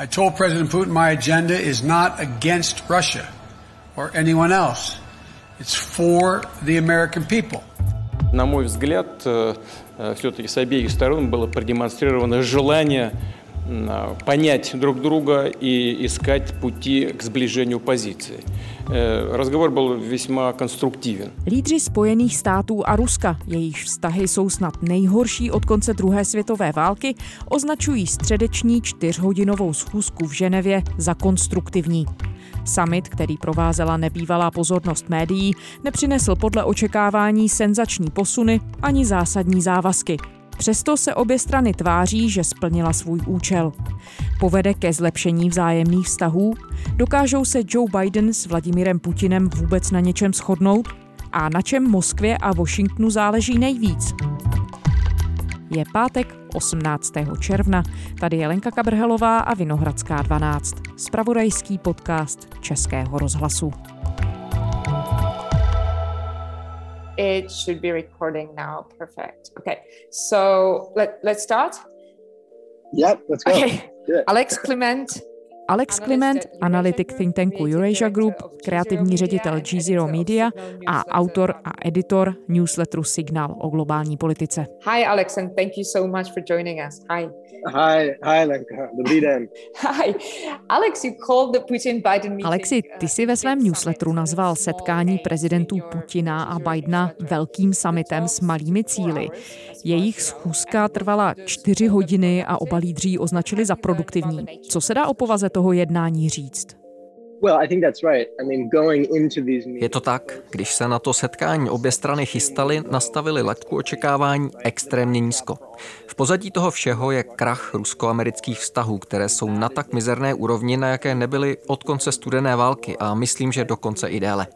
I told President Putin my agenda is not against Russia or anyone else. It's for the American people. На мой взгляд, все-таки с обеих сторон было продемонстрировано желание понять друг друга и искать пути к сближению позиций. Разговор byl весьма konstruktivní. Lídři Spojených států a Ruska, jejichž vztahy jsou snad nejhorší od konce druhé světové války, označují středeční čtyřhodinovou schůzku v Ženevě za konstruktivní. Summit, který provázela nebývalá pozornost médií, nepřinesl podle očekávání senzační posuny ani zásadní závazky. Přesto se obě strany tváří, že splnila svůj účel. Povede ke zlepšení vzájemných vztahů? Dokážou se Joe Biden s Vladimirem Putinem vůbec na něčem shodnout? A na čem Moskvě a Washingtonu záleží nejvíc? Je pátek 18. června. Tady je Lenka Kabrhelová a Vinohradská 12. Spravodajský podcast Českého rozhlasu. It should be recording now. Perfect. Okay. So let, let's start. Yep, let's go. Okay. Alex Clement, Alex Clement, analytik think tanku Eurasia Group, kreativní ředitel G0 Media a autor a editor newsletteru Signal o globální politice. Hi Alex and thank you so much for joining us. Hi. Hi, hi Lenka, dobrý den. Hi. Alex, you called the Putin-Biden meeting. Alexi, ty si ve svém newsletteru nazval setkání prezidentů Putina a Bidena velkým summitem s malými cíly. Jejich schůzka trvala čtyři hodiny a oba lídří označili za produktivní. Co se dá o povaze toho jednání říct? Je to tak, když se na to setkání obě strany chystaly, nastavili laťku očekávání extrémně nízko. V pozadí toho všeho je krach rusko-amerických vztahů, které jsou na tak mizerné úrovni, na jaké nebyly od konce studené války a myslím, že dokonce i déle.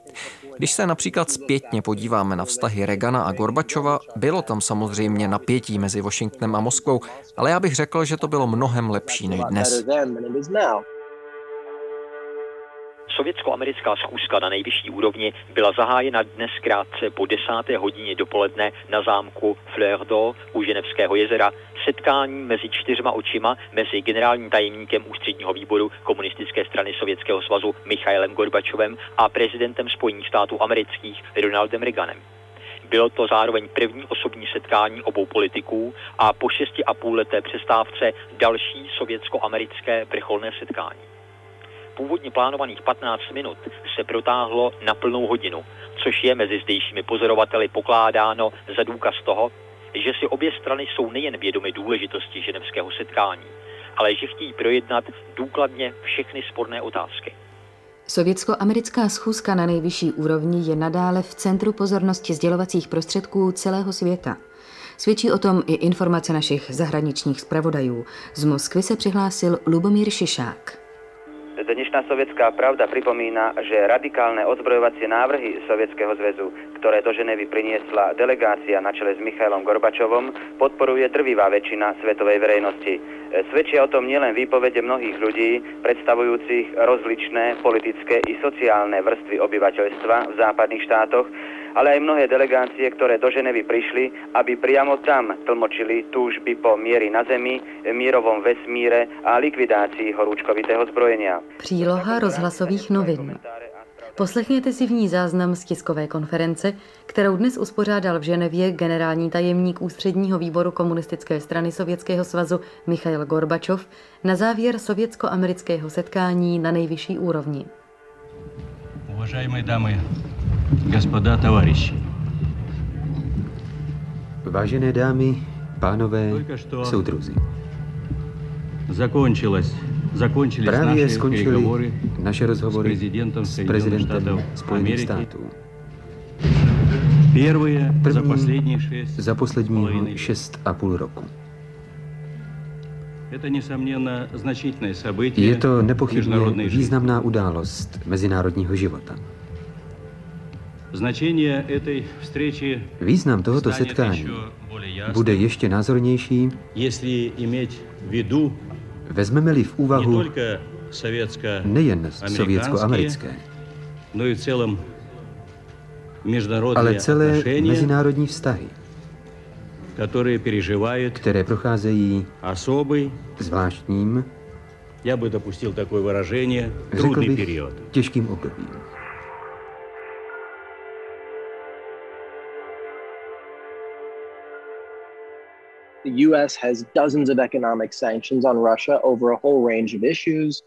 Když se například zpětně podíváme na vztahy Regana a Gorbačova, bylo tam samozřejmě napětí mezi Washingtonem a Moskvou, ale já bych řekl, že to bylo mnohem lepší než dnes. Sovětsko-americká schůzka na nejvyšší úrovni byla zahájena dnes krátce po desáté hodině dopoledne na zámku Fleur u Ženevského jezera setkání mezi čtyřma očima mezi generálním tajemníkem ústředního výboru komunistické strany Sovětského svazu Michailem Gorbačovem a prezidentem Spojených států amerických Ronaldem Reaganem. Bylo to zároveň první osobní setkání obou politiků a po šesti a půl leté přestávce další sovětsko-americké vrcholné setkání původně plánovaných 15 minut se protáhlo na plnou hodinu, což je mezi zdejšími pozorovateli pokládáno za důkaz toho, že si obě strany jsou nejen vědomy důležitosti ženevského setkání, ale že chtějí projednat důkladně všechny sporné otázky. Sovětsko-americká schůzka na nejvyšší úrovni je nadále v centru pozornosti sdělovacích prostředků celého světa. Svědčí o tom i informace našich zahraničních zpravodajů. Z Moskvy se přihlásil Lubomír Šišák. Dnešná sovietská pravda pripomína, že radikálne odzbrojovacie návrhy Sovietskeho zväzu, ktoré do Ženevy priniesla delegácia na čele s Michailom Gorbačovom, podporuje drvivá väčšina svetovej verejnosti. Svedčia o tom nielen výpovede mnohých ľudí, predstavujúcich rozličné politické i sociálne vrstvy obyvateľstva v západných štátoch, ale aj mnohé delegácie, ktoré do Ženevy prišli, aby priamo tam tlmočili túžby po miery na zemi, mírovom vesmíre a likvidácii horúčkovitého zbrojenia. Příloha rozhlasových novin. Poslechněte si v ní záznam z tiskové konference, kterou dnes uspořádal v Ženevě generální tajemník ústředního výboru komunistické strany Sovětského svazu Michail Gorbačov na závěr sovětsko-amerického setkání na nejvyšší úrovni. Уважаемые дамы господа товарищи. Vážené dámy, pánové, soudruzi. Закончилось, закончились Právě наши skončily переговоры naše rozhovory s prezidentem s prezidentem Штатов Spojených Ameriky. států. Первые за První последние шесть za с posledního половиной šest a půl roku. Je to nepochybně významná událost mezinárodního života. Význam tohoto setkání bude ještě názornější, vezmeme-li v úvahu nejen sovětsko-americké, ale celé mezinárodní vztahy. Которые переживают které procházejí особый zvláštním я бы допустил такое выражение, трудный период. těžkým obdobím.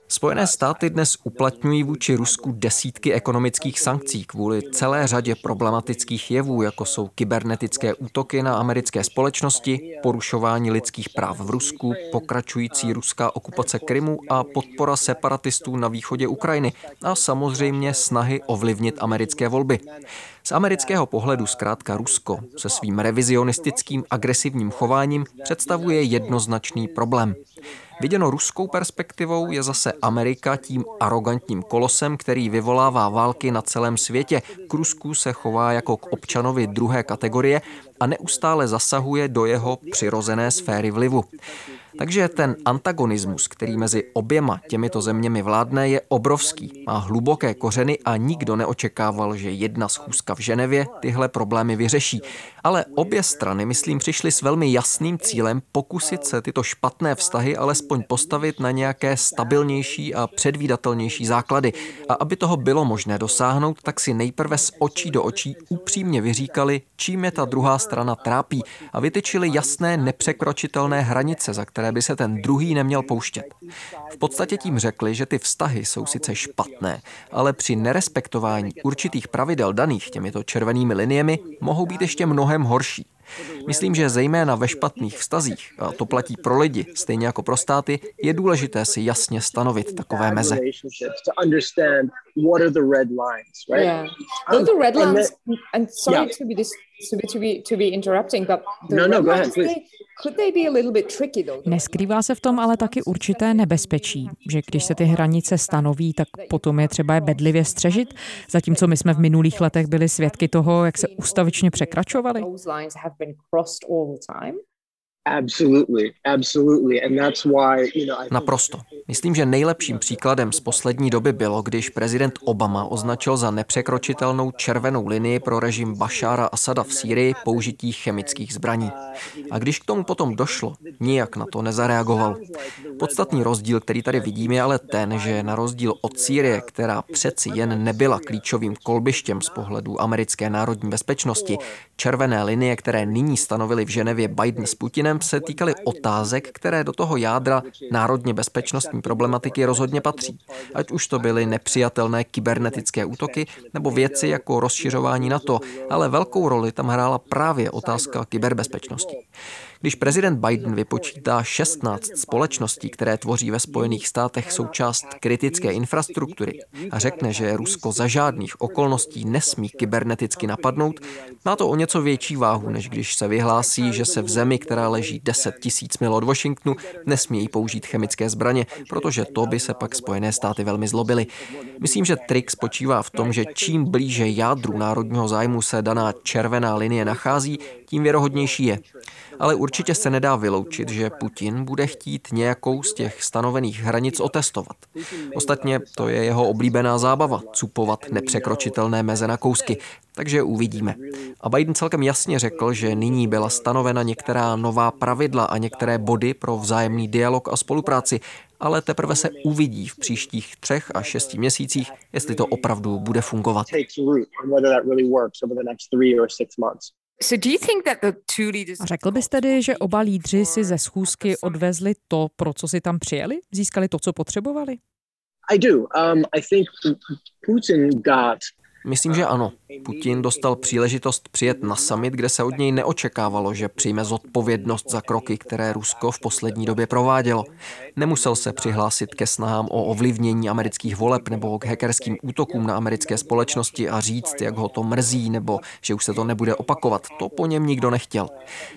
Spojené státy dnes uplatňují vůči Rusku desítky ekonomických sankcí kvůli celé řadě problematických jevů, jako jsou kybernetické útoky na americké společnosti, porušování lidských práv v Rusku, pokračující ruská okupace Krymu a podpora separatistů na východě Ukrajiny a samozřejmě snahy ovlivnit americké volby. Z amerického pohledu zkrátka Rusko se svým revizionistickým agresivním chováním představuje jednoznačný problém. Viděno ruskou perspektivou je zase Amerika tím arrogantním kolosem, který vyvolává války na celém světě. K Rusku se chová jako k občanovi druhé kategorie a neustále zasahuje do jeho přirozené sféry vlivu. Takže ten antagonismus, který mezi oběma těmito zeměmi vládne, je obrovský, má hluboké kořeny a nikdo neočekával, že jedna schůzka v Ženevě tyhle problémy vyřeší. Ale obě strany, myslím, přišly s velmi jasným cílem pokusit se tyto špatné vztahy alespoň postavit na nějaké stabilnější a předvídatelnější základy. A aby toho bylo možné dosáhnout, tak si nejprve z očí do očí upřímně vyříkali, čím je ta druhá strana trápí a vytyčili jasné nepřekročitelné hranice, za které by se ten druhý neměl pouštět. V podstatě tím řekli, že ty vztahy jsou sice špatné, ale při nerespektování určitých pravidel daných těmito červenými liniemi mohou být ještě mnohem horší. Myslím, že zejména ve špatných vztazích, a to platí pro lidi, stejně jako pro státy, je důležité si jasně stanovit takové meze. What are the red lines, right? Yeah. Those the red And lines. then- And sorry Yeah. to be this to be to be to be interrupting, but the No, no, red go ahead, lines, please. they, could they be a little bit tricky though? Neskrývá se v tom ale taky určité nebezpečí, že když se ty hranice stanoví, tak potom je třeba je bedlivě střežit, zatímco my jsme v minulých letech byli svědky toho, jak se ustavičně překračovaly. Naprosto. Myslím, že nejlepším příkladem z poslední doby bylo, když prezident Obama označil za nepřekročitelnou červenou linii pro režim Bašára Asada v Sýrii použití chemických zbraní. A když k tomu potom došlo, nijak na to nezareagoval. Podstatný rozdíl, který tady vidím, je ale ten, že na rozdíl od Sýrie, která přeci jen nebyla klíčovým kolbištěm z pohledu americké národní bezpečnosti, červené linie, které nyní stanovili v Ženevě Biden s Putinem, se týkaly otázek, které do toho jádra národně bezpečnostní problematiky rozhodně patří. Ať už to byly nepřijatelné kybernetické útoky nebo věci jako rozšiřování NATO, ale velkou roli tam hrála právě otázka kyberbezpečnosti. Když prezident Biden vypočítá 16 společností, které tvoří ve Spojených státech součást kritické infrastruktury a řekne, že Rusko za žádných okolností nesmí kyberneticky napadnout, má to o něco větší váhu, než když se vyhlásí, že se v zemi, která leží 10 tisíc mil od Washingtonu, nesmějí použít chemické zbraně, protože to by se pak Spojené státy velmi zlobily. Myslím, že trik spočívá v tom, že čím blíže jádru národního zájmu se daná červená linie nachází, tím věrohodnější je. Ale určitě se nedá vyloučit, že Putin bude chtít nějakou z těch stanovených hranic otestovat. Ostatně to je jeho oblíbená zábava, cupovat nepřekročitelné meze na kousky, takže uvidíme. A Biden celkem jasně řekl, že nyní byla stanovena některá nová pravidla a některé body pro vzájemný dialog a spolupráci, ale teprve se uvidí v příštích třech a šesti měsících, jestli to opravdu bude fungovat. Řekl bys tedy, že oba lídři si ze schůzky odvezli to, pro co si tam přijeli? Získali to, co potřebovali? I do. Um, I think Putin got Myslím, že ano. Putin dostal příležitost přijet na summit, kde se od něj neočekávalo, že přijme zodpovědnost za kroky, které Rusko v poslední době provádělo. Nemusel se přihlásit ke snahám o ovlivnění amerických voleb nebo k hackerským útokům na americké společnosti a říct, jak ho to mrzí nebo že už se to nebude opakovat. To po něm nikdo nechtěl.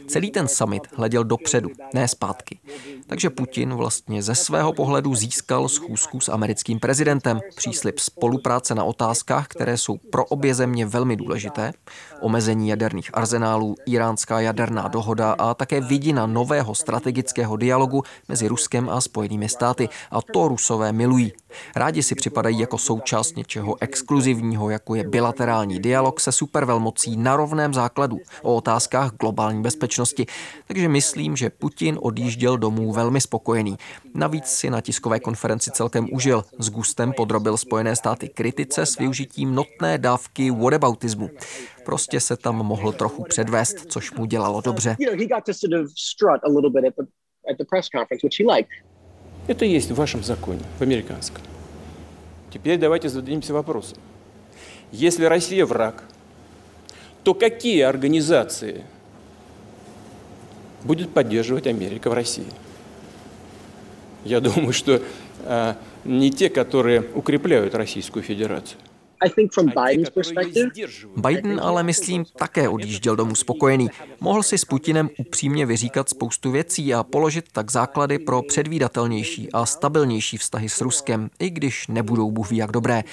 Celý ten summit hleděl dopředu, ne zpátky. Takže Putin vlastně ze svého pohledu získal schůzku s americkým prezidentem, příslip spolupráce na otázkách, které jsou pro obě země velmi důležité, omezení jaderných arzenálů, iránská jaderná dohoda a také vidina nového strategického dialogu mezi Ruskem a Spojenými státy. A to Rusové milují. Rádi si připadají jako součást něčeho exkluzivního, jako je bilaterální dialog se supervelmocí na rovném základu o otázkách globální bezpečnosti. Takže myslím, že Putin odjížděl domů velmi spokojený. Navíc si na tiskové konferenci celkem užil. S gustem podrobil Spojené státy kritice s využitím notné dávky whataboutismu. Prostě se tam mohl trochu předvést, což mu dělalo dobře. Это есть в вашем законе, в американском. Теперь давайте зададимся вопросом. Если Россия враг, то какие организации будет поддерживать Америка в России? Я думаю, что э, не те, которые укрепляют Российскую Федерацию. Biden ale, myslím, také odjížděl domů spokojený. Mohl si s Putinem upřímně vyříkat spoustu věcí a položit tak základy pro předvídatelnější a stabilnější vztahy s Ruskem, i když nebudou Bůh ví jak dobré.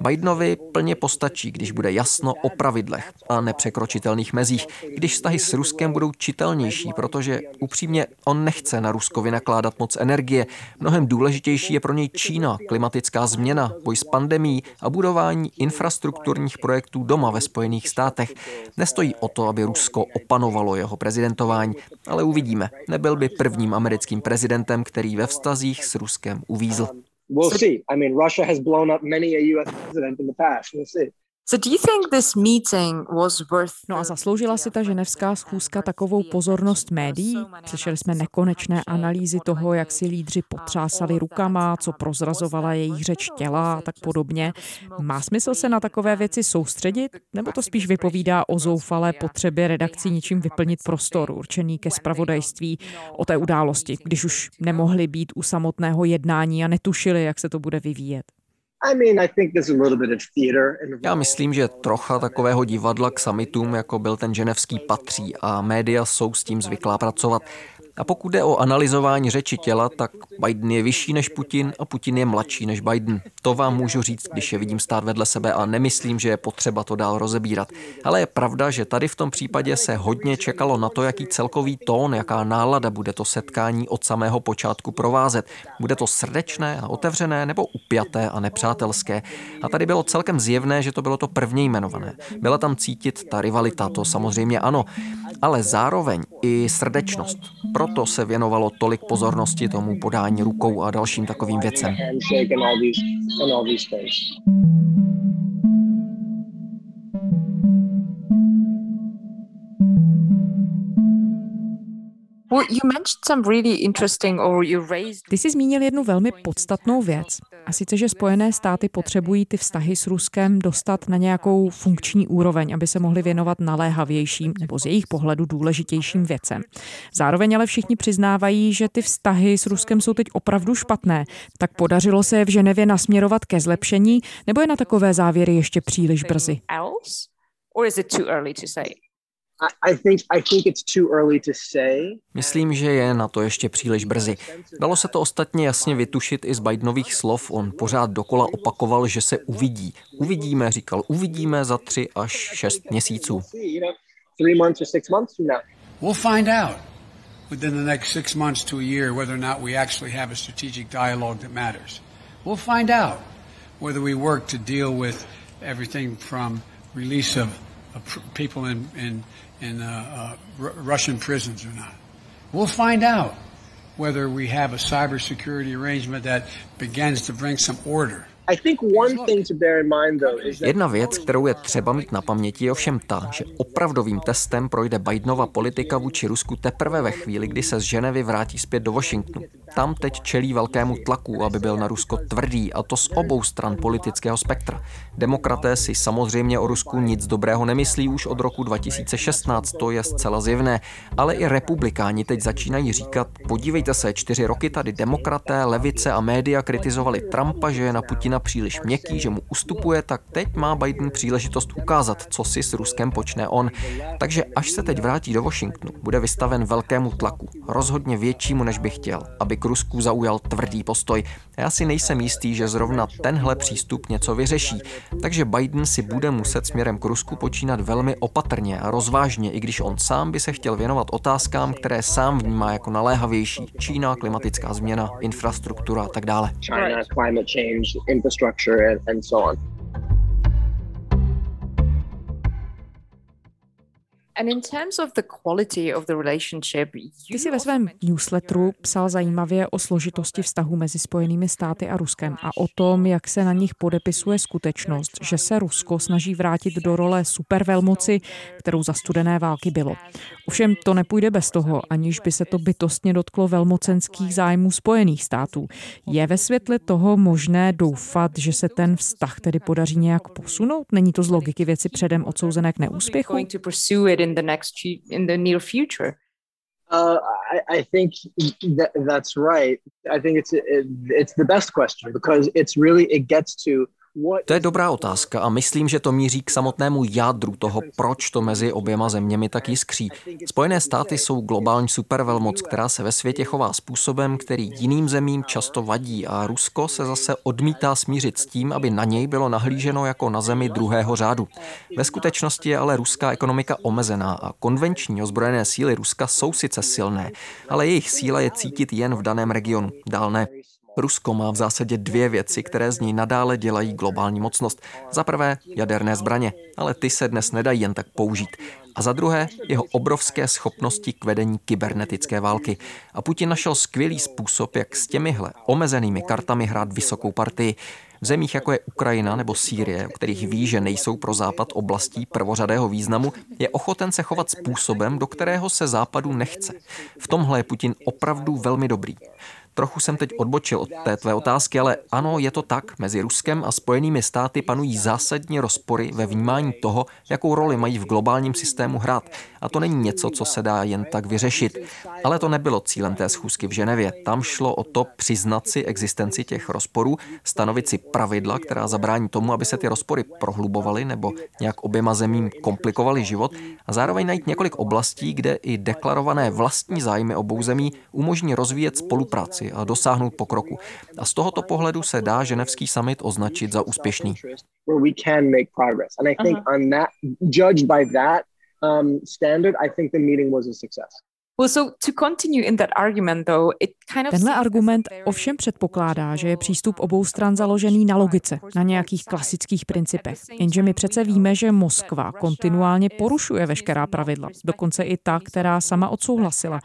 Bidenovi plně postačí, když bude jasno o pravidlech a nepřekročitelných mezích, když vztahy s Ruskem budou čitelnější, protože upřímně on nechce na Rusko vynakládat moc energie. Mnohem důležitější je pro něj Čína, klimatická změna, boj s pandemí a budování infrastrukturních projektů doma ve Spojených státech. Nestojí o to, aby Rusko opanovalo jeho prezidentování, ale uvidíme. Nebyl by prvním americkým prezidentem, který ve vztazích s Ruskem uvízl. We'll see. I mean, Russia has blown up many a U.S. president in the past. We'll see. So do you think this meeting was worth No a zasloužila si ta ženevská schůzka takovou pozornost médií? Slyšeli jsme nekonečné analýzy toho, jak si lídři potřásali rukama, co prozrazovala jejich řeč těla a tak podobně. Má smysl se na takové věci soustředit? Nebo to spíš vypovídá o zoufalé potřebě redakcí ničím vyplnit prostor určený ke spravodajství o té události, když už nemohli být u samotného jednání a netušili, jak se to bude vyvíjet? Já myslím, že trocha takového divadla k summitům, jako byl ten ženevský, patří a média jsou s tím zvyklá pracovat. A pokud jde o analyzování řeči těla, tak Biden je vyšší než Putin a Putin je mladší než Biden. To vám můžu říct, když je vidím stát vedle sebe a nemyslím, že je potřeba to dál rozebírat. Ale je pravda, že tady v tom případě se hodně čekalo na to, jaký celkový tón, jaká nálada bude to setkání od samého počátku provázet. Bude to srdečné a otevřené nebo upjaté a nepřátelské. A tady bylo celkem zjevné, že to bylo to první jmenované. Byla tam cítit ta rivalita, to samozřejmě ano, ale zároveň i srdečnost. Pro proto se věnovalo tolik pozornosti tomu podání rukou a dalším takovým věcem. Ty jsi zmínil jednu velmi podstatnou věc, a sice, že Spojené státy potřebují ty vztahy s Ruskem dostat na nějakou funkční úroveň, aby se mohli věnovat naléhavějším nebo z jejich pohledu důležitějším věcem. Zároveň ale všichni přiznávají, že ty vztahy s Ruskem jsou teď opravdu špatné. Tak podařilo se je v Ženevě nasměrovat ke zlepšení, nebo je na takové závěry ještě příliš brzy? Myslím, že je na to ještě příliš brzy. Dalo se to ostatně jasně vytušit i z Bidenových slov. On pořád dokola opakoval, že se uvidí. Uvidíme, říkal, uvidíme za tři až šest měsíců. We'll find out within the next six months to a year whether or not we actually have a strategic dialogue that matters. We'll find out whether we work to deal with everything from release of, of people in, in in uh, uh, Russian prisons or not. We'll find out whether we have a cybersecurity arrangement that begins to bring some order Jedna věc, kterou je třeba mít na paměti, je ovšem ta, že opravdovým testem projde Bidenova politika vůči Rusku teprve ve chvíli, kdy se z Ženevy vrátí zpět do Washingtonu. Tam teď čelí velkému tlaku, aby byl na Rusko tvrdý, a to z obou stran politického spektra. Demokraté si samozřejmě o Rusku nic dobrého nemyslí už od roku 2016, to je zcela zjevné, ale i republikáni teď začínají říkat, podívejte se, čtyři roky tady demokraté, levice a média kritizovali Trumpa, že je na Putina příliš měkký, že mu ustupuje, tak teď má Biden příležitost ukázat, co si s Ruskem počne on. Takže až se teď vrátí do Washingtonu, bude vystaven velkému tlaku, rozhodně většímu, než by chtěl, aby k Rusku zaujal tvrdý postoj. Já si nejsem jistý, že zrovna tenhle přístup něco vyřeší, takže Biden si bude muset směrem k Rusku počínat velmi opatrně a rozvážně, i když on sám by se chtěl věnovat otázkám, které sám vnímá jako naléhavější. Čína, klimatická změna, infrastruktura a tak dále. China, climate change, infrastructure, and, and so on. Ty si ve svém newsletteru psal zajímavě o složitosti vztahu mezi Spojenými státy a Ruskem a o tom, jak se na nich podepisuje skutečnost, že se Rusko snaží vrátit do role supervelmoci, kterou za studené války bylo. Ovšem to nepůjde bez toho, aniž by se to bytostně dotklo velmocenských zájmů Spojených států. Je ve světle toho možné doufat, že se ten vztah tedy podaří nějak posunout? Není to z logiky věci předem odsouzené k neúspěchu? In the next in the near future? Uh, I, I, think that, that's right. I think it's it, it's the best question because it's really it gets to To je dobrá otázka a myslím, že to míří k samotnému jádru toho, proč to mezi oběma zeměmi tak jiskří. Spojené státy jsou globální supervelmoc, která se ve světě chová způsobem, který jiným zemím často vadí a Rusko se zase odmítá smířit s tím, aby na něj bylo nahlíženo jako na zemi druhého řádu. Ve skutečnosti je ale ruská ekonomika omezená a konvenční ozbrojené síly Ruska jsou sice silné, ale jejich síla je cítit jen v daném regionu, dál ne. Rusko má v zásadě dvě věci, které z něj nadále dělají globální mocnost. Za prvé jaderné zbraně, ale ty se dnes nedají jen tak použít. A za druhé jeho obrovské schopnosti k vedení kybernetické války. A Putin našel skvělý způsob, jak s těmihle omezenými kartami hrát vysokou partii. V zemích jako je Ukrajina nebo Sýrie, o kterých ví, že nejsou pro Západ oblastí prvořadého významu, je ochoten se chovat způsobem, do kterého se Západu nechce. V tomhle je Putin opravdu velmi dobrý. Trochu jsem teď odbočil od té tvé otázky, ale ano, je to tak. Mezi Ruskem a Spojenými státy panují zásadní rozpory ve vnímání toho, jakou roli mají v globálním systému hrát. A to není něco, co se dá jen tak vyřešit. Ale to nebylo cílem té schůzky v Ženevě. Tam šlo o to přiznat si existenci těch rozporů, stanovit si pravidla, která zabrání tomu, aby se ty rozpory prohlubovaly nebo nějak oběma zemím komplikovaly život a zároveň najít několik oblastí, kde i deklarované vlastní zájmy obou zemí umožní rozvíjet spolupráci a dosáhnout pokroku. A z tohoto pohledu se dá ženevský summit označit za úspěšný. Um, Tenhle argument ovšem předpokládá, že je přístup obou stran založený na logice, na nějakých klasických principech. Jenže my přece víme, že Moskva kontinuálně porušuje veškerá pravidla, dokonce i ta, která sama odsouhlasila.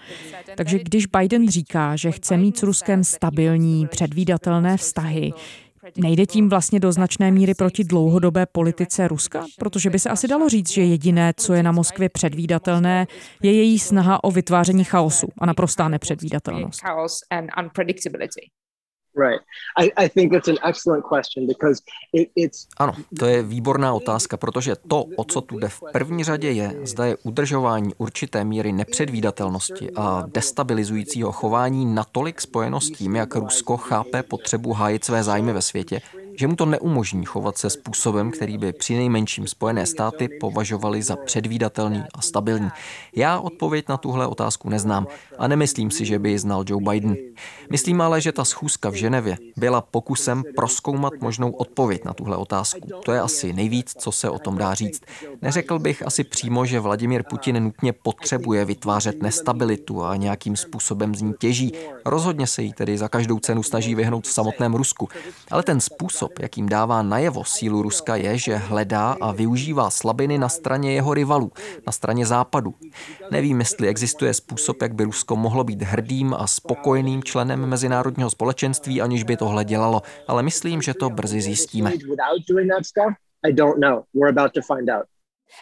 Takže když Biden říká, že chce mít s Ruskem stabilní, předvídatelné vztahy, Nejde tím vlastně do značné míry proti dlouhodobé politice Ruska? Protože by se asi dalo říct, že jediné, co je na Moskvě předvídatelné, je její snaha o vytváření chaosu a naprostá nepředvídatelnost. Ano, to je výborná otázka, protože to, o co tu jde v první řadě je, zda je udržování určité míry nepředvídatelnosti a destabilizujícího chování natolik spojeno s tím, jak Rusko chápe potřebu hájit své zájmy ve světě, že mu to neumožní chovat se způsobem, který by při nejmenším Spojené státy považovali za předvídatelný a stabilní. Já odpověď na tuhle otázku neznám a nemyslím si, že by ji znal Joe Biden. Myslím ale, že ta schůzka v Ženevě byla pokusem proskoumat možnou odpověď na tuhle otázku. To je asi nejvíc, co se o tom dá říct. Neřekl bych asi přímo, že Vladimír Putin nutně potřebuje vytvářet nestabilitu a nějakým způsobem z ní těží. Rozhodně se jí tedy za každou cenu snaží vyhnout v samotném Rusku. Ale ten způsob, způsob, jakým dává najevo sílu Ruska, je, že hledá a využívá slabiny na straně jeho rivalů, na straně západu. Nevím, jestli existuje způsob, jak by Rusko mohlo být hrdým a spokojeným členem mezinárodního společenství, aniž by tohle dělalo, ale myslím, že to brzy zjistíme.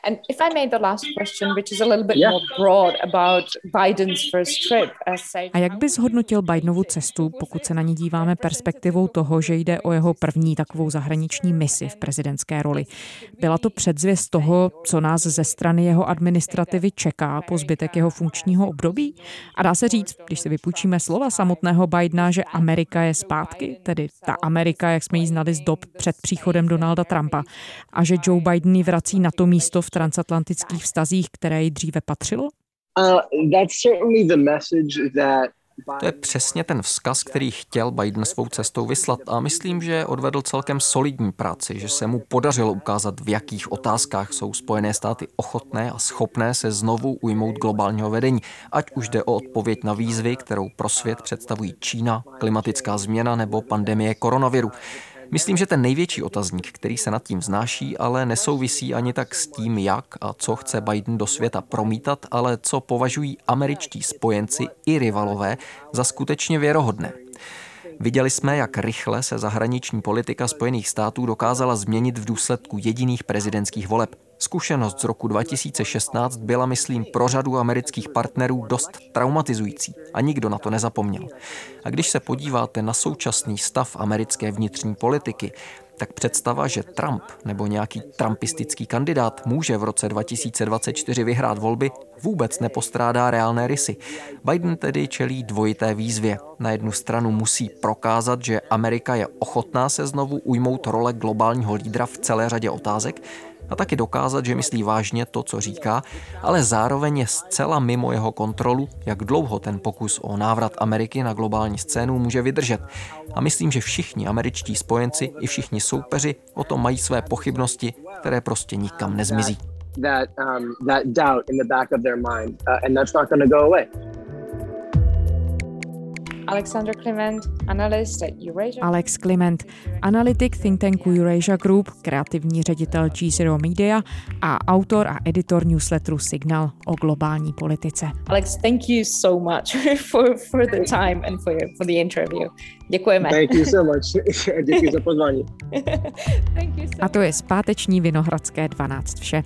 And if I made the last question, which is a little bit yeah. more broad about Biden's first trip, a jak bys hodnotil Bidenovu cestu, pokud se na ní díváme perspektivou toho, že jde o jeho první takovou zahraniční misi v prezidentské roli? Byla to předzvěst toho, co nás ze strany jeho administrativy čeká po zbytek jeho funkčního období? A dá se říct, když si vypůjčíme slova samotného Bidena, že Amerika je zpátky, tedy ta Amerika, jak jsme ji znali z dob před příchodem Donalda Trumpa, a že Joe Biden ji vrací na to místo v transatlantických vztazích, které jí dříve patřilo? Uh, to je přesně ten vzkaz, který chtěl Biden svou cestou vyslat a myslím, že odvedl celkem solidní práci, že se mu podařilo ukázat, v jakých otázkách jsou Spojené státy ochotné a schopné se znovu ujmout globálního vedení, ať už jde o odpověď na výzvy, kterou pro svět představují Čína, klimatická změna nebo pandemie koronaviru. Myslím, že ten největší otazník, který se nad tím vznáší, ale nesouvisí ani tak s tím, jak a co chce Biden do světa promítat, ale co považují američtí spojenci i rivalové za skutečně věrohodné. Viděli jsme, jak rychle se zahraniční politika Spojených států dokázala změnit v důsledku jediných prezidentských voleb. Zkušenost z roku 2016 byla, myslím, pro řadu amerických partnerů dost traumatizující a nikdo na to nezapomněl. A když se podíváte na současný stav americké vnitřní politiky, tak představa, že Trump nebo nějaký trumpistický kandidát může v roce 2024 vyhrát volby, vůbec nepostrádá reálné rysy. Biden tedy čelí dvojité výzvě. Na jednu stranu musí prokázat, že Amerika je ochotná se znovu ujmout role globálního lídra v celé řadě otázek, a taky dokázat, že myslí vážně to, co říká, ale zároveň je zcela mimo jeho kontrolu, jak dlouho ten pokus o návrat Ameriky na globální scénu může vydržet. A myslím, že všichni američtí spojenci i všichni soupeři o tom mají své pochybnosti, které prostě nikam nezmizí. That, um, that doubt in the back of their mind, uh, and that's not going to go away. Alexander Clement, analyst at Eurasia. Alex Clement, analytik think tanku Eurasia Group, kreativní ředitel G0 Media a autor a editor newsletteru Signal o globální politice. Alex, thank you so much for, for the time and for, for the interview. Děkujeme. Thank you so much. Děkuji za pozvání. a to je zpáteční Vinohradské 12 vše.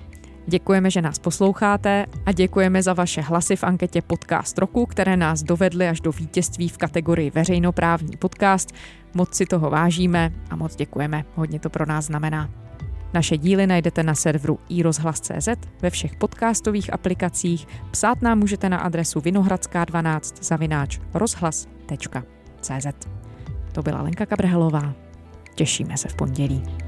Děkujeme, že nás posloucháte a děkujeme za vaše hlasy v anketě Podcast roku, které nás dovedly až do vítězství v kategorii veřejnoprávní podcast. Moc si toho vážíme a moc děkujeme. Hodně to pro nás znamená. Naše díly najdete na serveru iRozhlas.cz, ve všech podcastových aplikacích. Psát nám můžete na adresu vinohradská12 zavináč rozhlas.cz. To byla Lenka Kabrhelová. Těšíme se v pondělí.